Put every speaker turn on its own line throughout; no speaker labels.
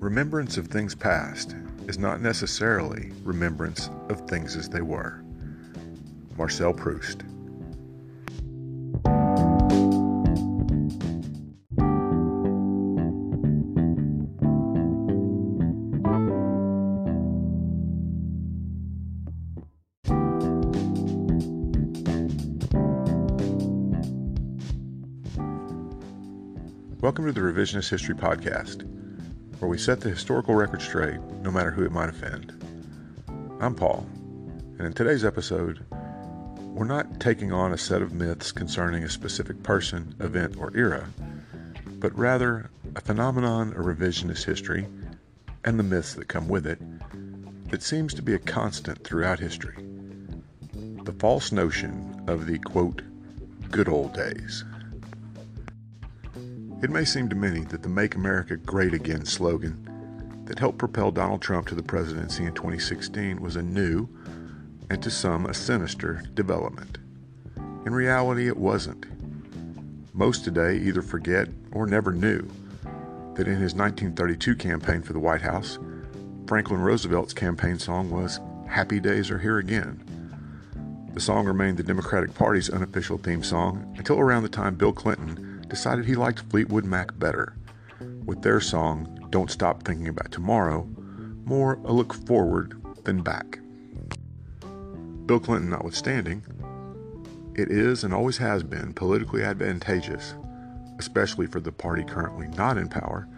Remembrance of things past is not necessarily remembrance of things as they were. Marcel Proust. Welcome to the Revisionist History Podcast, where we set the historical record straight, no matter who it might offend. I'm Paul, and in today's episode, we're not taking on a set of myths concerning a specific person, event, or era, but rather a phenomenon of revisionist history and the myths that come with it that seems to be a constant throughout history. The false notion of the quote, good old days. It may seem to many that the Make America Great Again slogan that helped propel Donald Trump to the presidency in 2016 was a new, and to some a sinister, development. In reality, it wasn't. Most today either forget or never knew that in his 1932 campaign for the White House, Franklin Roosevelt's campaign song was Happy Days Are Here Again. The song remained the Democratic Party's unofficial theme song until around the time Bill Clinton decided he liked Fleetwood Mac better, with their song Don't Stop Thinking About Tomorrow more a look forward than back. Bill Clinton notwithstanding, it is and always has been politically advantageous, especially for the party currently not in power,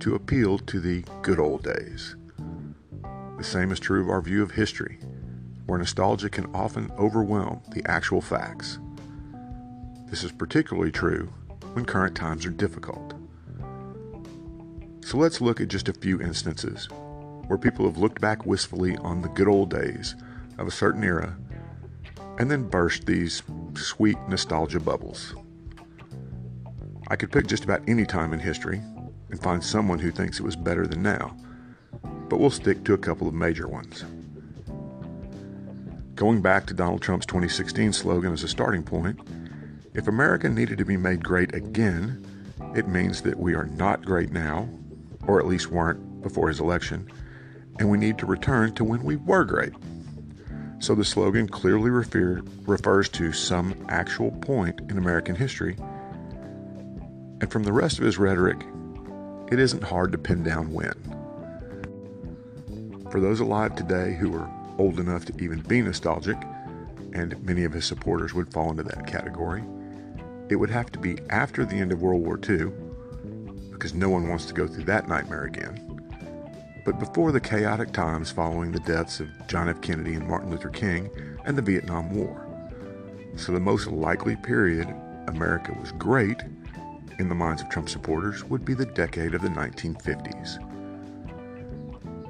to appeal to the good old days. The same is true of our view of history, where nostalgia can often overwhelm the actual facts. This is particularly true when current times are difficult. So let's look at just a few instances where people have looked back wistfully on the good old days of a certain era and then burst these sweet nostalgia bubbles. I could pick just about any time in history and find someone who thinks it was better than now, but we'll stick to a couple of major ones. Going back to Donald Trump's 2016 slogan as a starting point, if America needed to be made great again, it means that we are not great now, or at least weren't before his election, and we need to return to when we were great. So the slogan clearly refer, refers to some actual point in American history. And from the rest of his rhetoric, it isn't hard to pin down when. For those alive today who are old enough to even be nostalgic, and many of his supporters would fall into that category, it would have to be after the end of World War II, because no one wants to go through that nightmare again, but before the chaotic times following the deaths of John F. Kennedy and Martin Luther King and the Vietnam War. So the most likely period America was great in the minds of Trump supporters would be the decade of the 1950s.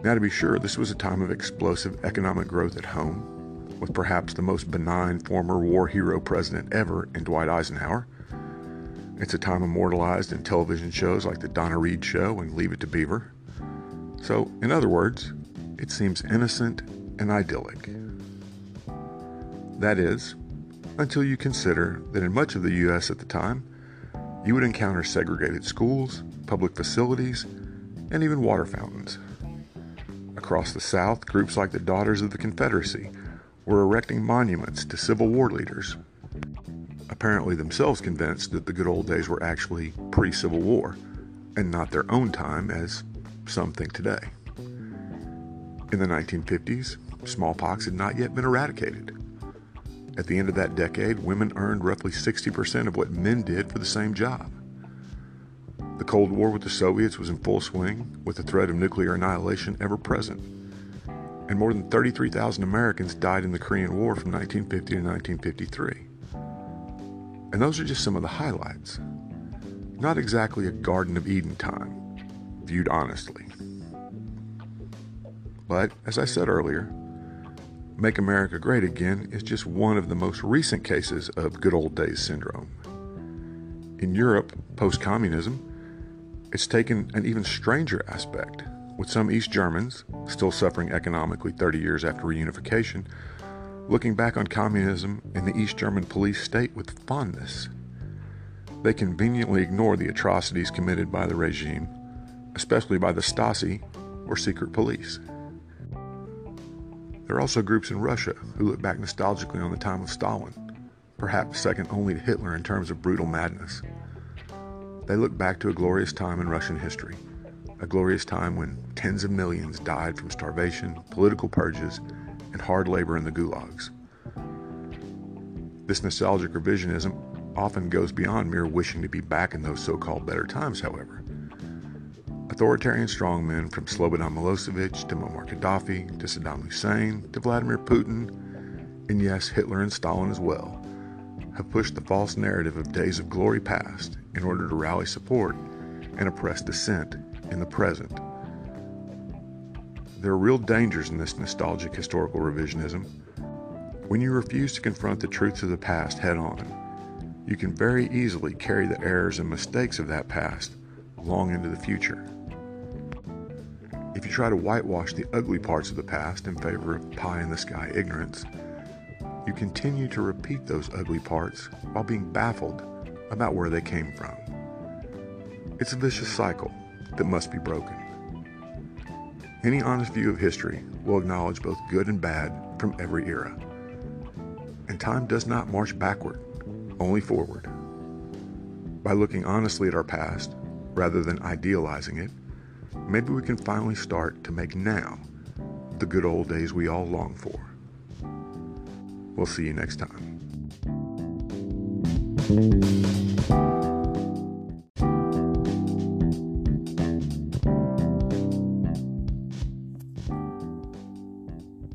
Now, to be sure, this was a time of explosive economic growth at home with perhaps the most benign former war hero president ever in Dwight Eisenhower. It's a time immortalized in television shows like The Donna Reed Show and Leave It to Beaver. So, in other words, it seems innocent and idyllic. That is, until you consider that in much of the U.S. at the time, you would encounter segregated schools, public facilities, and even water fountains. Across the South, groups like the Daughters of the Confederacy were erecting monuments to Civil War leaders, apparently themselves convinced that the good old days were actually pre Civil War and not their own time as some think today. In the 1950s, smallpox had not yet been eradicated. At the end of that decade, women earned roughly 60% of what men did for the same job. The Cold War with the Soviets was in full swing, with the threat of nuclear annihilation ever present and more than 33,000 Americans died in the Korean War from 1950 to 1953. And those are just some of the highlights. Not exactly a Garden of Eden time, viewed honestly. But, as I said earlier, Make America Great Again is just one of the most recent cases of good old days syndrome. In Europe, post communism, it's taken an even stranger aspect with some East Germans, still suffering economically 30 years after reunification, looking back on communism and the East German police state with fondness. They conveniently ignore the atrocities committed by the regime, especially by the Stasi or secret police. There are also groups in Russia who look back nostalgically on the time of Stalin, perhaps second only to Hitler in terms of brutal madness. They look back to a glorious time in Russian history, a glorious time when tens of millions died from starvation, political purges, and hard labor in the gulags. This nostalgic revisionism often goes beyond mere wishing to be back in those so called better times, however. Authoritarian strongmen from Slobodan Milosevic to Muammar Gaddafi to Saddam Hussein to Vladimir Putin, and yes, Hitler and Stalin as well, have pushed the false narrative of days of glory past in order to rally support and oppress dissent in the present. There are real dangers in this nostalgic historical revisionism. When you refuse to confront the truths of the past head on, you can very easily carry the errors and mistakes of that past long into the future. If you try to whitewash the ugly parts of the past in favor of pie in the sky ignorance, you continue to repeat those ugly parts while being baffled about where they came from. It's a vicious cycle that must be broken. Any honest view of history will acknowledge both good and bad from every era. And time does not march backward, only forward. By looking honestly at our past, rather than idealizing it, maybe we can finally start to make now the good old days we all long for. We'll see you next time.